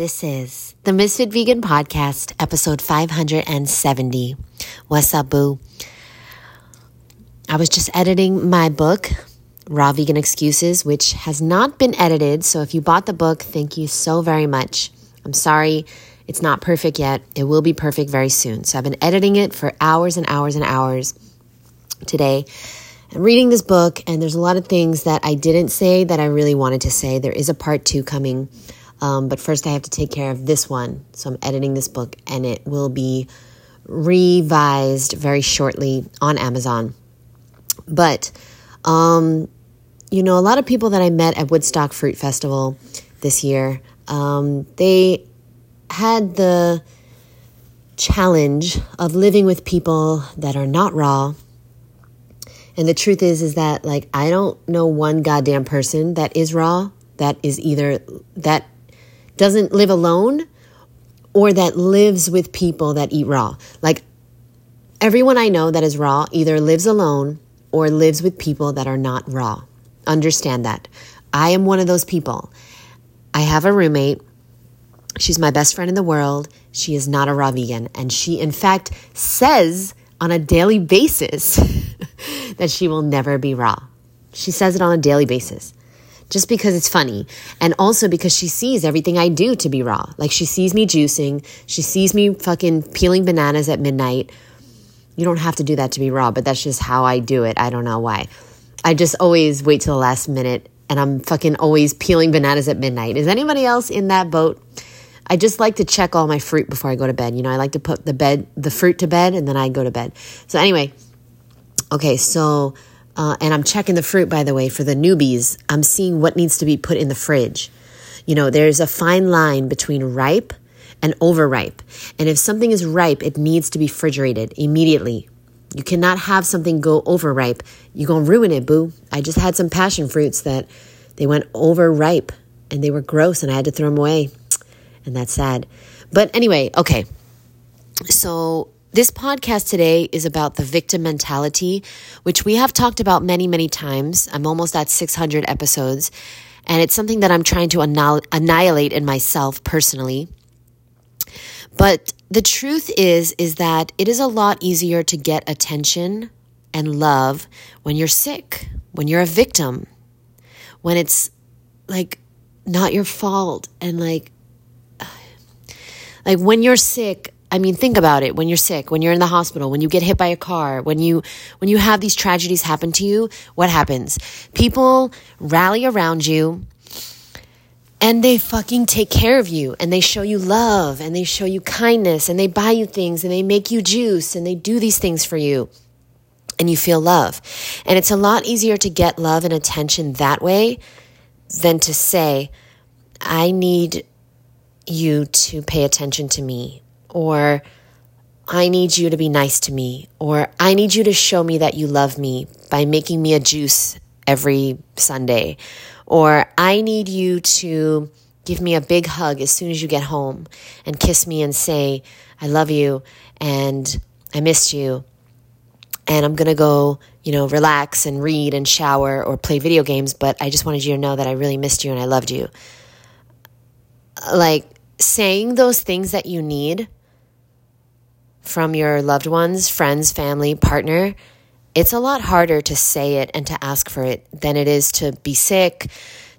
This is the MsFit Vegan Podcast, episode 570. What's up, boo? I was just editing my book, Raw Vegan Excuses, which has not been edited. So if you bought the book, thank you so very much. I'm sorry it's not perfect yet. It will be perfect very soon. So I've been editing it for hours and hours and hours today. I'm reading this book, and there's a lot of things that I didn't say that I really wanted to say. There is a part two coming, um, but first I have to take care of this one. So I'm editing this book, and it will be revised very shortly on Amazon. But, um, you know, a lot of people that I met at Woodstock Fruit Festival this year, um, they had the challenge of living with people that are not raw and the truth is, is that like I don't know one goddamn person that is raw, that is either that doesn't live alone or that lives with people that eat raw. Like everyone I know that is raw either lives alone or lives with people that are not raw. Understand that. I am one of those people. I have a roommate. She's my best friend in the world. She is not a raw vegan. And she, in fact, says on a daily basis that she will never be raw. She says it on a daily basis just because it's funny. And also because she sees everything I do to be raw. Like she sees me juicing, she sees me fucking peeling bananas at midnight. You don't have to do that to be raw, but that's just how I do it. I don't know why. I just always wait till the last minute and I'm fucking always peeling bananas at midnight. Is anybody else in that boat? I just like to check all my fruit before I go to bed. You know, I like to put the bed, the fruit to bed, and then I go to bed. So anyway, okay, so uh, and I'm checking the fruit by the way for the newbies. I'm seeing what needs to be put in the fridge. You know, there's a fine line between ripe and overripe, and if something is ripe, it needs to be refrigerated immediately. You cannot have something go overripe. You're gonna ruin it, boo. I just had some passion fruits that they went overripe and they were gross, and I had to throw them away and that's sad. But anyway, okay. So this podcast today is about the victim mentality, which we have talked about many, many times. I'm almost at 600 episodes, and it's something that I'm trying to annihilate in myself personally. But the truth is is that it is a lot easier to get attention and love when you're sick, when you're a victim, when it's like not your fault and like like when you're sick, I mean, think about it. When you're sick, when you're in the hospital, when you get hit by a car, when you, when you have these tragedies happen to you, what happens? People rally around you and they fucking take care of you and they show you love and they show you kindness and they buy you things and they make you juice and they do these things for you and you feel love. And it's a lot easier to get love and attention that way than to say, I need you to pay attention to me, or I need you to be nice to me, or I need you to show me that you love me by making me a juice every Sunday, or I need you to give me a big hug as soon as you get home and kiss me and say, I love you and I missed you. And I'm going to go, you know, relax and read and shower or play video games, but I just wanted you to know that I really missed you and I loved you. Like, saying those things that you need from your loved ones, friends, family, partner, it's a lot harder to say it and to ask for it than it is to be sick,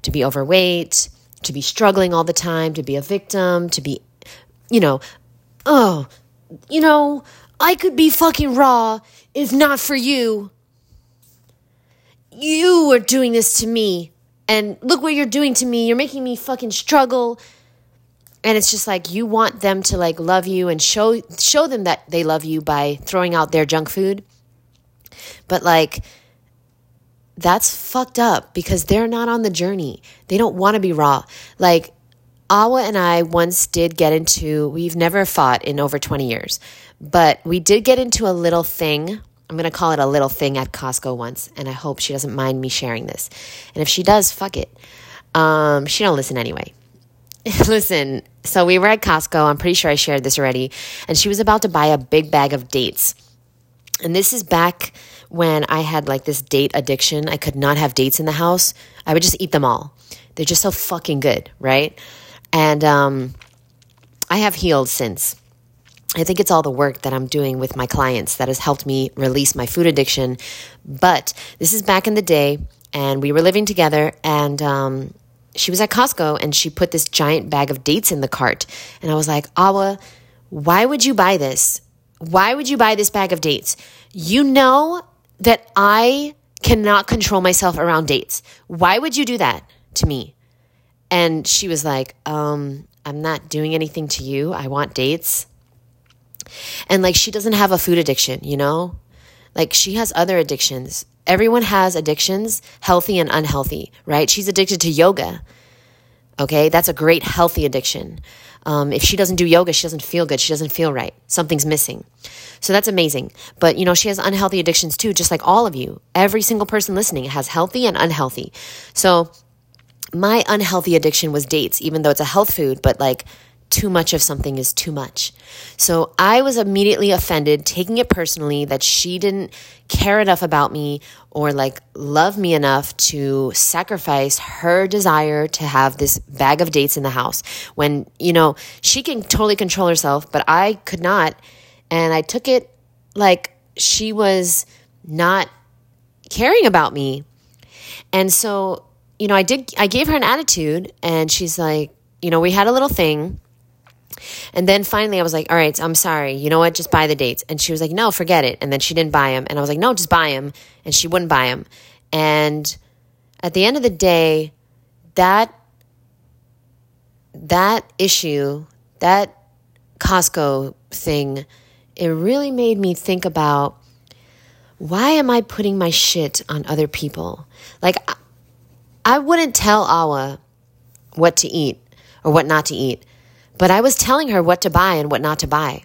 to be overweight, to be struggling all the time, to be a victim, to be, you know, oh, you know, I could be fucking raw if not for you. You are doing this to me. And look what you're doing to me. You're making me fucking struggle and it's just like you want them to like love you and show show them that they love you by throwing out their junk food. But like that's fucked up because they're not on the journey. They don't want to be raw. Like awa and i once did get into we've never fought in over 20 years but we did get into a little thing. I'm going to call it a little thing at costco once and i hope she doesn't mind me sharing this. And if she does fuck it. Um, she don't listen anyway Listen, so we were at Costco. I'm pretty sure I shared this already. And she was about to buy a big bag of dates. And this is back when I had like this date addiction. I could not have dates in the house. I would just eat them all. They're just so fucking good, right? And um, I have healed since. I think it's all the work that I'm doing with my clients that has helped me release my food addiction. But this is back in the day, and we were living together, and um, she was at Costco, and she put this giant bag of dates in the cart. And I was like, Awa, why would you buy this? Why would you buy this bag of dates? You know that I cannot control myself around dates. Why would you do that to me? And she was like, um, I'm not doing anything to you. I want dates. And like, she doesn't have a food addiction, you know? Like, she has other addictions. Everyone has addictions, healthy and unhealthy, right? She's addicted to yoga. Okay, that's a great healthy addiction. Um, if she doesn't do yoga, she doesn't feel good. She doesn't feel right. Something's missing. So that's amazing. But, you know, she has unhealthy addictions too, just like all of you. Every single person listening has healthy and unhealthy. So my unhealthy addiction was dates, even though it's a health food, but like too much of something is too much. So I was immediately offended, taking it personally that she didn't care enough about me or like love me enough to sacrifice her desire to have this bag of dates in the house when, you know, she can totally control herself, but I could not. And I took it like she was not caring about me. And so you know, I did, I gave her an attitude and she's like, you know, we had a little thing. And then finally I was like, all right, I'm sorry. You know what? Just buy the dates. And she was like, no, forget it. And then she didn't buy them. And I was like, no, just buy them. And she wouldn't buy them. And at the end of the day, that, that issue, that Costco thing, it really made me think about why am I putting my shit on other people? Like, I wouldn't tell Awa what to eat or what not to eat, but I was telling her what to buy and what not to buy.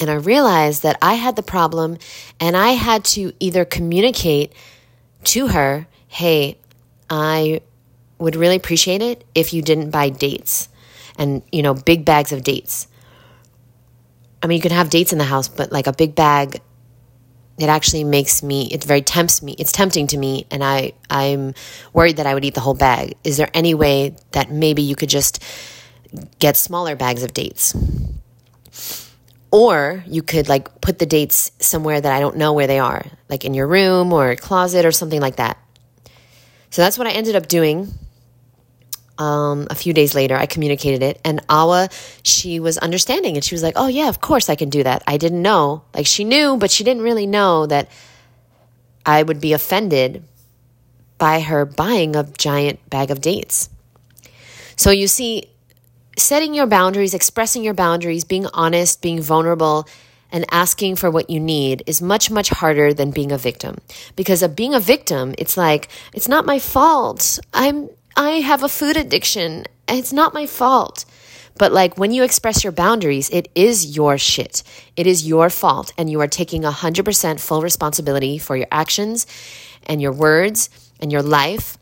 And I realized that I had the problem and I had to either communicate to her, hey, I would really appreciate it if you didn't buy dates and, you know, big bags of dates. I mean, you can have dates in the house, but like a big bag it actually makes me it very tempts me it's tempting to me and i i'm worried that i would eat the whole bag is there any way that maybe you could just get smaller bags of dates or you could like put the dates somewhere that i don't know where they are like in your room or closet or something like that so that's what i ended up doing um, a few days later, I communicated it, and Awa, she was understanding, and she was like, "Oh yeah, of course I can do that." I didn't know, like she knew, but she didn't really know that I would be offended by her buying a giant bag of dates. So you see, setting your boundaries, expressing your boundaries, being honest, being vulnerable, and asking for what you need is much, much harder than being a victim. Because of being a victim, it's like, it's not my fault. I'm I have a food addiction. It's not my fault. But like when you express your boundaries, it is your shit. It is your fault. And you are taking 100% full responsibility for your actions and your words and your life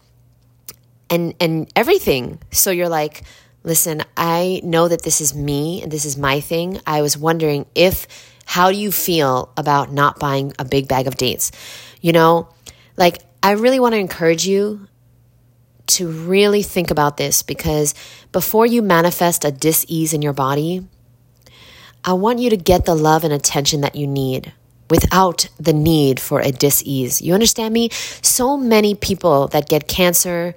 and, and everything. So you're like, listen, I know that this is me and this is my thing. I was wondering if, how do you feel about not buying a big bag of dates? You know, like I really want to encourage you to really think about this because before you manifest a dis-ease in your body, I want you to get the love and attention that you need without the need for a dis-ease. You understand me? So many people that get cancer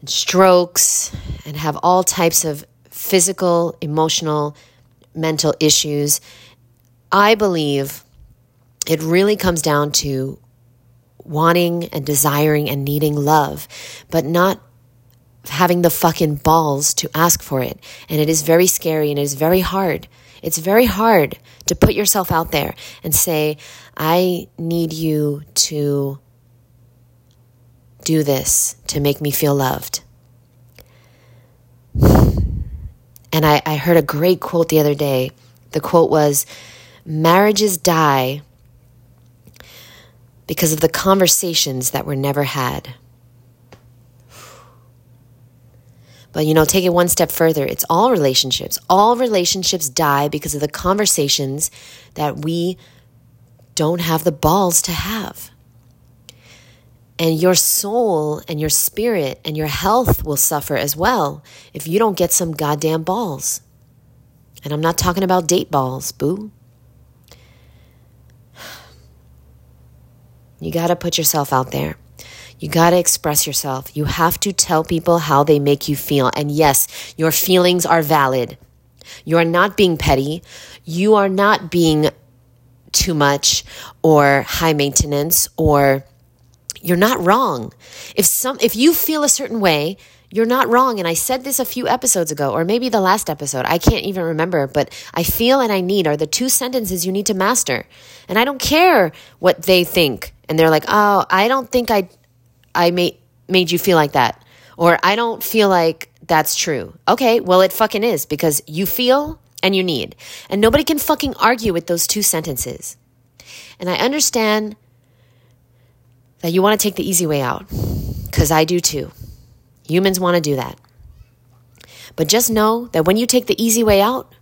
and strokes and have all types of physical, emotional, mental issues. I believe it really comes down to wanting and desiring and needing love, but not having the fucking balls to ask for it. And it is very scary and it is very hard. It's very hard to put yourself out there and say, I need you to do this to make me feel loved. And I, I heard a great quote the other day. The quote was, Marriages die because of the conversations that were never had. But you know, take it one step further. It's all relationships. All relationships die because of the conversations that we don't have the balls to have. And your soul and your spirit and your health will suffer as well if you don't get some goddamn balls. And I'm not talking about date balls, boo. You got to put yourself out there. You got to express yourself. You have to tell people how they make you feel. And yes, your feelings are valid. You are not being petty. You are not being too much or high maintenance or you're not wrong. If some if you feel a certain way, you're not wrong. And I said this a few episodes ago, or maybe the last episode. I can't even remember, but I feel and I need are the two sentences you need to master. And I don't care what they think. And they're like, oh, I don't think I, I made, made you feel like that. Or I don't feel like that's true. Okay, well, it fucking is because you feel and you need. And nobody can fucking argue with those two sentences. And I understand that you want to take the easy way out because I do too. Humans want to do that. But just know that when you take the easy way out,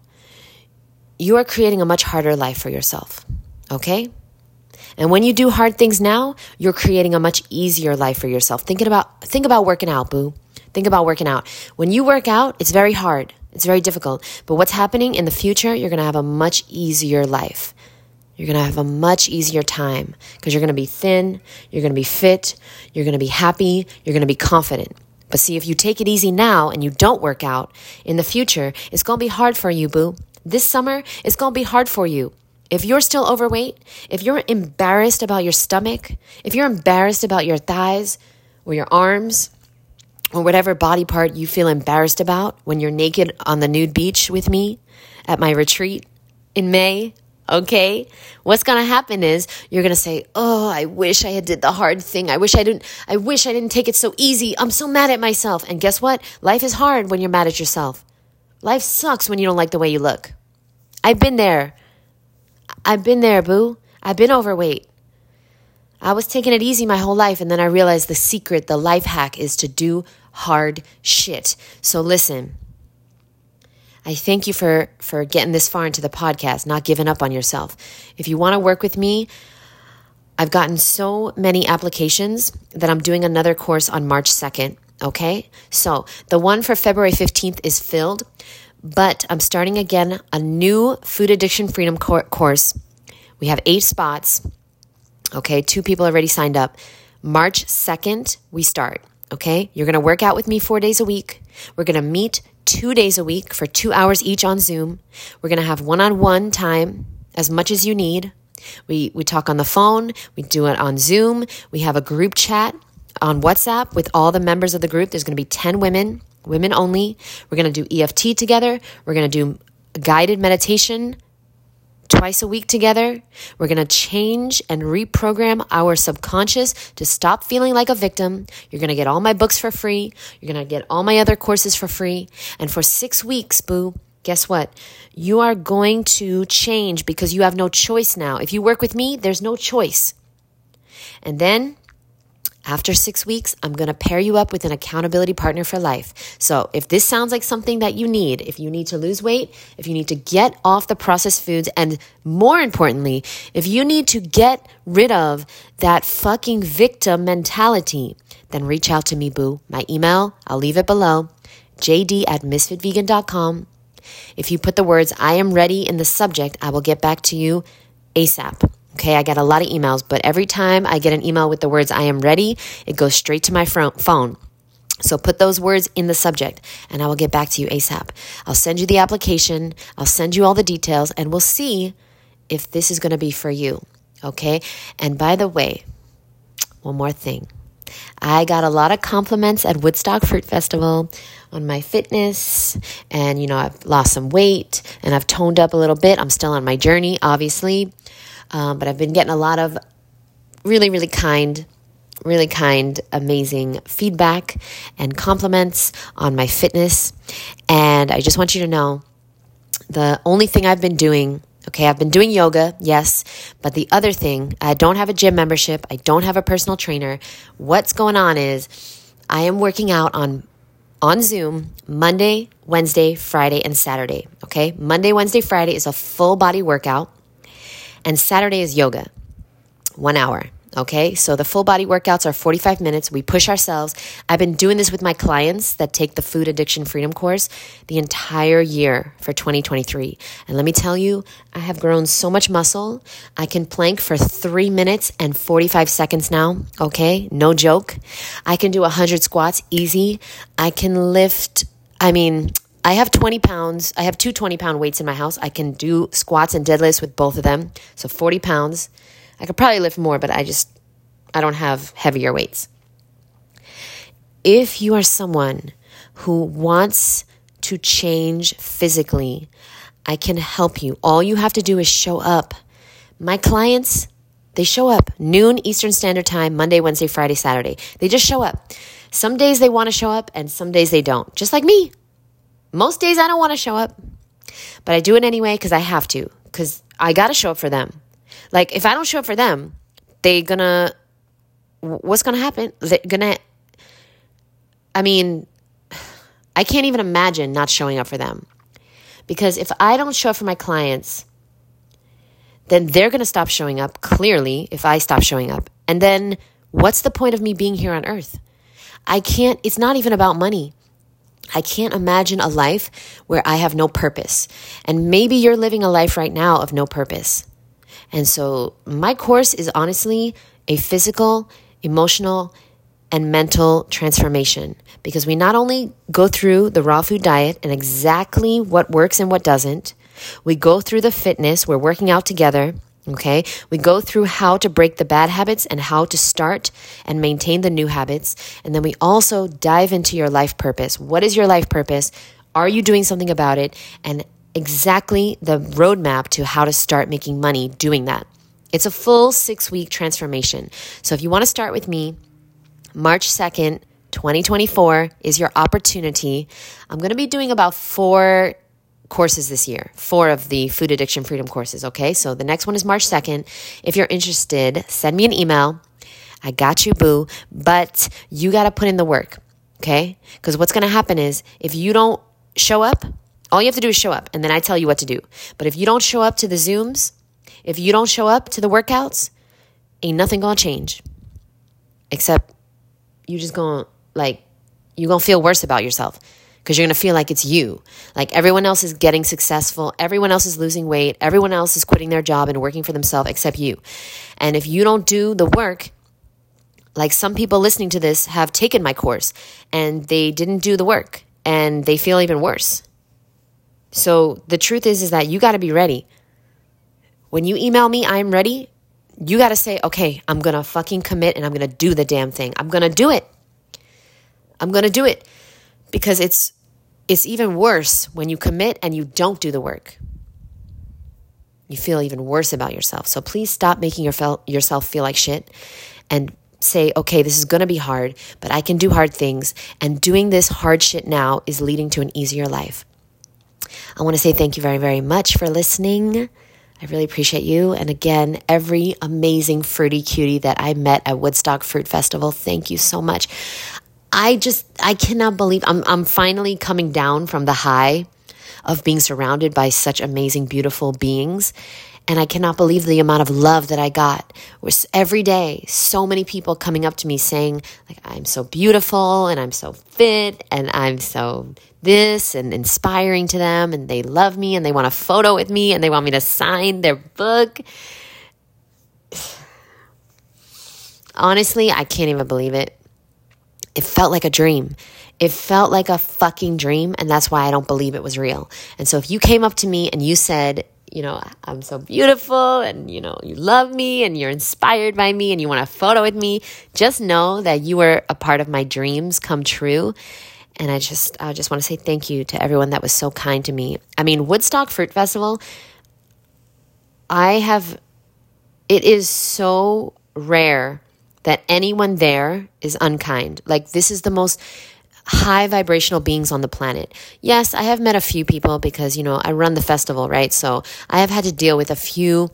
you are creating a much harder life for yourself. Okay? And when you do hard things now, you're creating a much easier life for yourself. Thinking about think about working out, boo. Think about working out. When you work out, it's very hard. It's very difficult. But what's happening in the future, you're going to have a much easier life. You're going to have a much easier time because you're going to be thin, you're going to be fit, you're going to be happy, you're going to be confident. But see, if you take it easy now and you don't work out in the future, it's going to be hard for you, boo. This summer, it's going to be hard for you. If you're still overweight, if you're embarrassed about your stomach, if you're embarrassed about your thighs or your arms, or whatever body part you feel embarrassed about when you're naked on the nude beach with me at my retreat in May, okay? What's going to happen is you're going to say oh i wish i had did the hard thing. I wish i didn't i wish i didn't take it so easy. I'm so mad at myself. And guess what? Life is hard when you're mad at yourself. Life sucks when you don't like the way you look. I've been there. I've been there boo. I've been overweight. I was taking it easy my whole life and then i realized the secret the life hack is to do hard shit. So listen I thank you for for getting this far into the podcast, not giving up on yourself. If you want to work with me, I've gotten so many applications that I'm doing another course on March 2nd, okay? So, the one for February 15th is filled, but I'm starting again a new food addiction freedom course. We have 8 spots. Okay, two people already signed up. March 2nd, we start. Okay, you're gonna work out with me four days a week. We're gonna meet two days a week for two hours each on Zoom. We're going to have one on one time as much as you need. We, we talk on the phone, we do it on Zoom, we have a group chat on WhatsApp with all the members of the group. There's going to be 10 women, women only. We're going to do EFT together. We're going to do guided meditation twice a week together. We're going to change and reprogram our subconscious to stop feeling like a victim. You're going to get all my books for free. You're going to get all my other courses for free. And for six weeks, boo, guess what? You are going to change because you have no choice now. If you work with me, there's no choice. And then after six weeks, I'm going to pair you up with an accountability partner for life. So, if this sounds like something that you need, if you need to lose weight, if you need to get off the processed foods, and more importantly, if you need to get rid of that fucking victim mentality, then reach out to me, boo. My email, I'll leave it below jd at msfitvegan.com. If you put the words I am ready in the subject, I will get back to you ASAP. Okay, I get a lot of emails, but every time I get an email with the words I am ready, it goes straight to my phone. So put those words in the subject and I will get back to you ASAP. I'll send you the application, I'll send you all the details, and we'll see if this is going to be for you. Okay, and by the way, one more thing. I got a lot of compliments at Woodstock Fruit Festival on my fitness, and you know, I've lost some weight and I've toned up a little bit. I'm still on my journey, obviously. Um, but I've been getting a lot of really, really kind, really kind, amazing feedback and compliments on my fitness. And I just want you to know the only thing I've been doing Okay, I've been doing yoga, yes, but the other thing, I don't have a gym membership, I don't have a personal trainer. What's going on is I am working out on on Zoom Monday, Wednesday, Friday, and Saturday. Okay, Monday, Wednesday, Friday is a full body workout. And Saturday is yoga, one hour. Okay, so the full body workouts are 45 minutes. We push ourselves. I've been doing this with my clients that take the food addiction freedom course the entire year for 2023. And let me tell you, I have grown so much muscle. I can plank for three minutes and 45 seconds now. Okay, no joke. I can do 100 squats easy. I can lift, I mean, I have 20 pounds. I have two 20 pound weights in my house. I can do squats and deadlifts with both of them. So 40 pounds. I could probably lift more, but I just, I don't have heavier weights. If you are someone who wants to change physically, I can help you. All you have to do is show up. My clients, they show up noon Eastern Standard Time, Monday, Wednesday, Friday, Saturday. They just show up. Some days they want to show up and some days they don't, just like me. Most days I don't want to show up, but I do it anyway because I have to, because I got to show up for them. Like if I don't show up for them, they gonna what's gonna happen? They're gonna I mean, I can't even imagine not showing up for them. Because if I don't show up for my clients, then they're going to stop showing up clearly if I stop showing up. And then what's the point of me being here on earth? I can't, it's not even about money. I can't imagine a life where I have no purpose. And maybe you're living a life right now of no purpose. And so my course is honestly a physical, emotional, and mental transformation because we not only go through the raw food diet and exactly what works and what doesn't, we go through the fitness, we're working out together. Okay, we go through how to break the bad habits and how to start and maintain the new habits. And then we also dive into your life purpose. What is your life purpose? Are you doing something about it? And exactly the roadmap to how to start making money doing that. It's a full six week transformation. So if you want to start with me, March 2nd, 2024 is your opportunity. I'm going to be doing about four courses this year, four of the food addiction freedom courses. Okay. So the next one is March 2nd. If you're interested, send me an email. I got you, boo. But you got to put in the work. Okay. Because what's going to happen is if you don't show up, all you have to do is show up, and then I tell you what to do. But if you don't show up to the Zooms, if you don't show up to the workouts, ain't nothing gonna change. Except you're just gonna, like, you're gonna feel worse about yourself because you're gonna feel like it's you. Like everyone else is getting successful, everyone else is losing weight, everyone else is quitting their job and working for themselves except you. And if you don't do the work, like some people listening to this have taken my course and they didn't do the work and they feel even worse. So the truth is is that you got to be ready. When you email me, I'm ready. You got to say, "Okay, I'm going to fucking commit and I'm going to do the damn thing. I'm going to do it. I'm going to do it." Because it's it's even worse when you commit and you don't do the work. You feel even worse about yourself. So please stop making your yourself feel like shit and say, okay, this is going to be hard, but I can do hard things. And doing this hard shit now is leading to an easier life. I want to say thank you very, very much for listening. I really appreciate you. And again, every amazing fruity cutie that I met at Woodstock Fruit Festival, thank you so much. I just, I cannot believe I'm, I'm finally coming down from the high of being surrounded by such amazing, beautiful beings. And I cannot believe the amount of love that I got. Was every day, so many people coming up to me saying, like, I'm so beautiful and I'm so fit and I'm so this and inspiring to them and they love me and they want a photo with me and they want me to sign their book. Honestly, I can't even believe it. It felt like a dream. It felt like a fucking dream, and that's why I don't believe it was real. And so, if you came up to me and you said, you know, I'm so beautiful and, you know, you love me and you're inspired by me and you want a photo with me, just know that you were a part of my dreams come true and I just I just want to say thank you to everyone that was so kind to me. I mean, Woodstock Fruit Festival I have it is so rare that anyone there is unkind. Like this is the most high vibrational beings on the planet. Yes, I have met a few people because, you know, I run the festival, right? So, I have had to deal with a few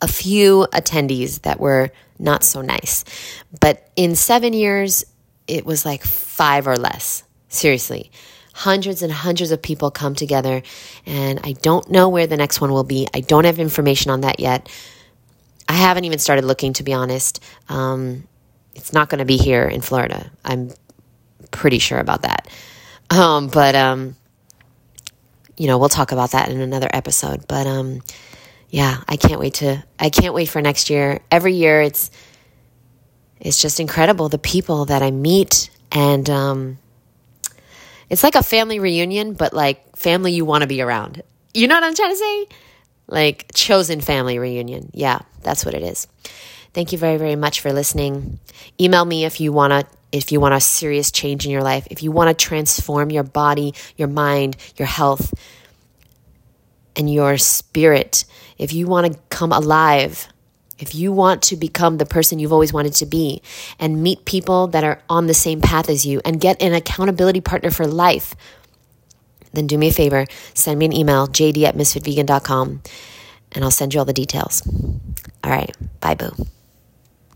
a few attendees that were not so nice. But in 7 years, it was like 5 or less. Seriously. Hundreds and hundreds of people come together, and I don't know where the next one will be. I don't have information on that yet. I haven't even started looking, to be honest. Um, it's not going to be here in Florida. I'm pretty sure about that. Um, but, um, you know, we'll talk about that in another episode. But, um, yeah, I can't wait to, I can't wait for next year. Every year it's, it's just incredible the people that I meet and, um, it's like a family reunion, but like family you want to be around. You know what I'm trying to say? Like chosen family reunion. Yeah, that's what it is. Thank you very, very much for listening. Email me if you want to if you want a serious change in your life, if you want to transform your body, your mind, your health, and your spirit, if you want to come alive, if you want to become the person you've always wanted to be and meet people that are on the same path as you and get an accountability partner for life, then do me a favor, send me an email, jd at msfitvegan.com, and I'll send you all the details. All right, bye, boo.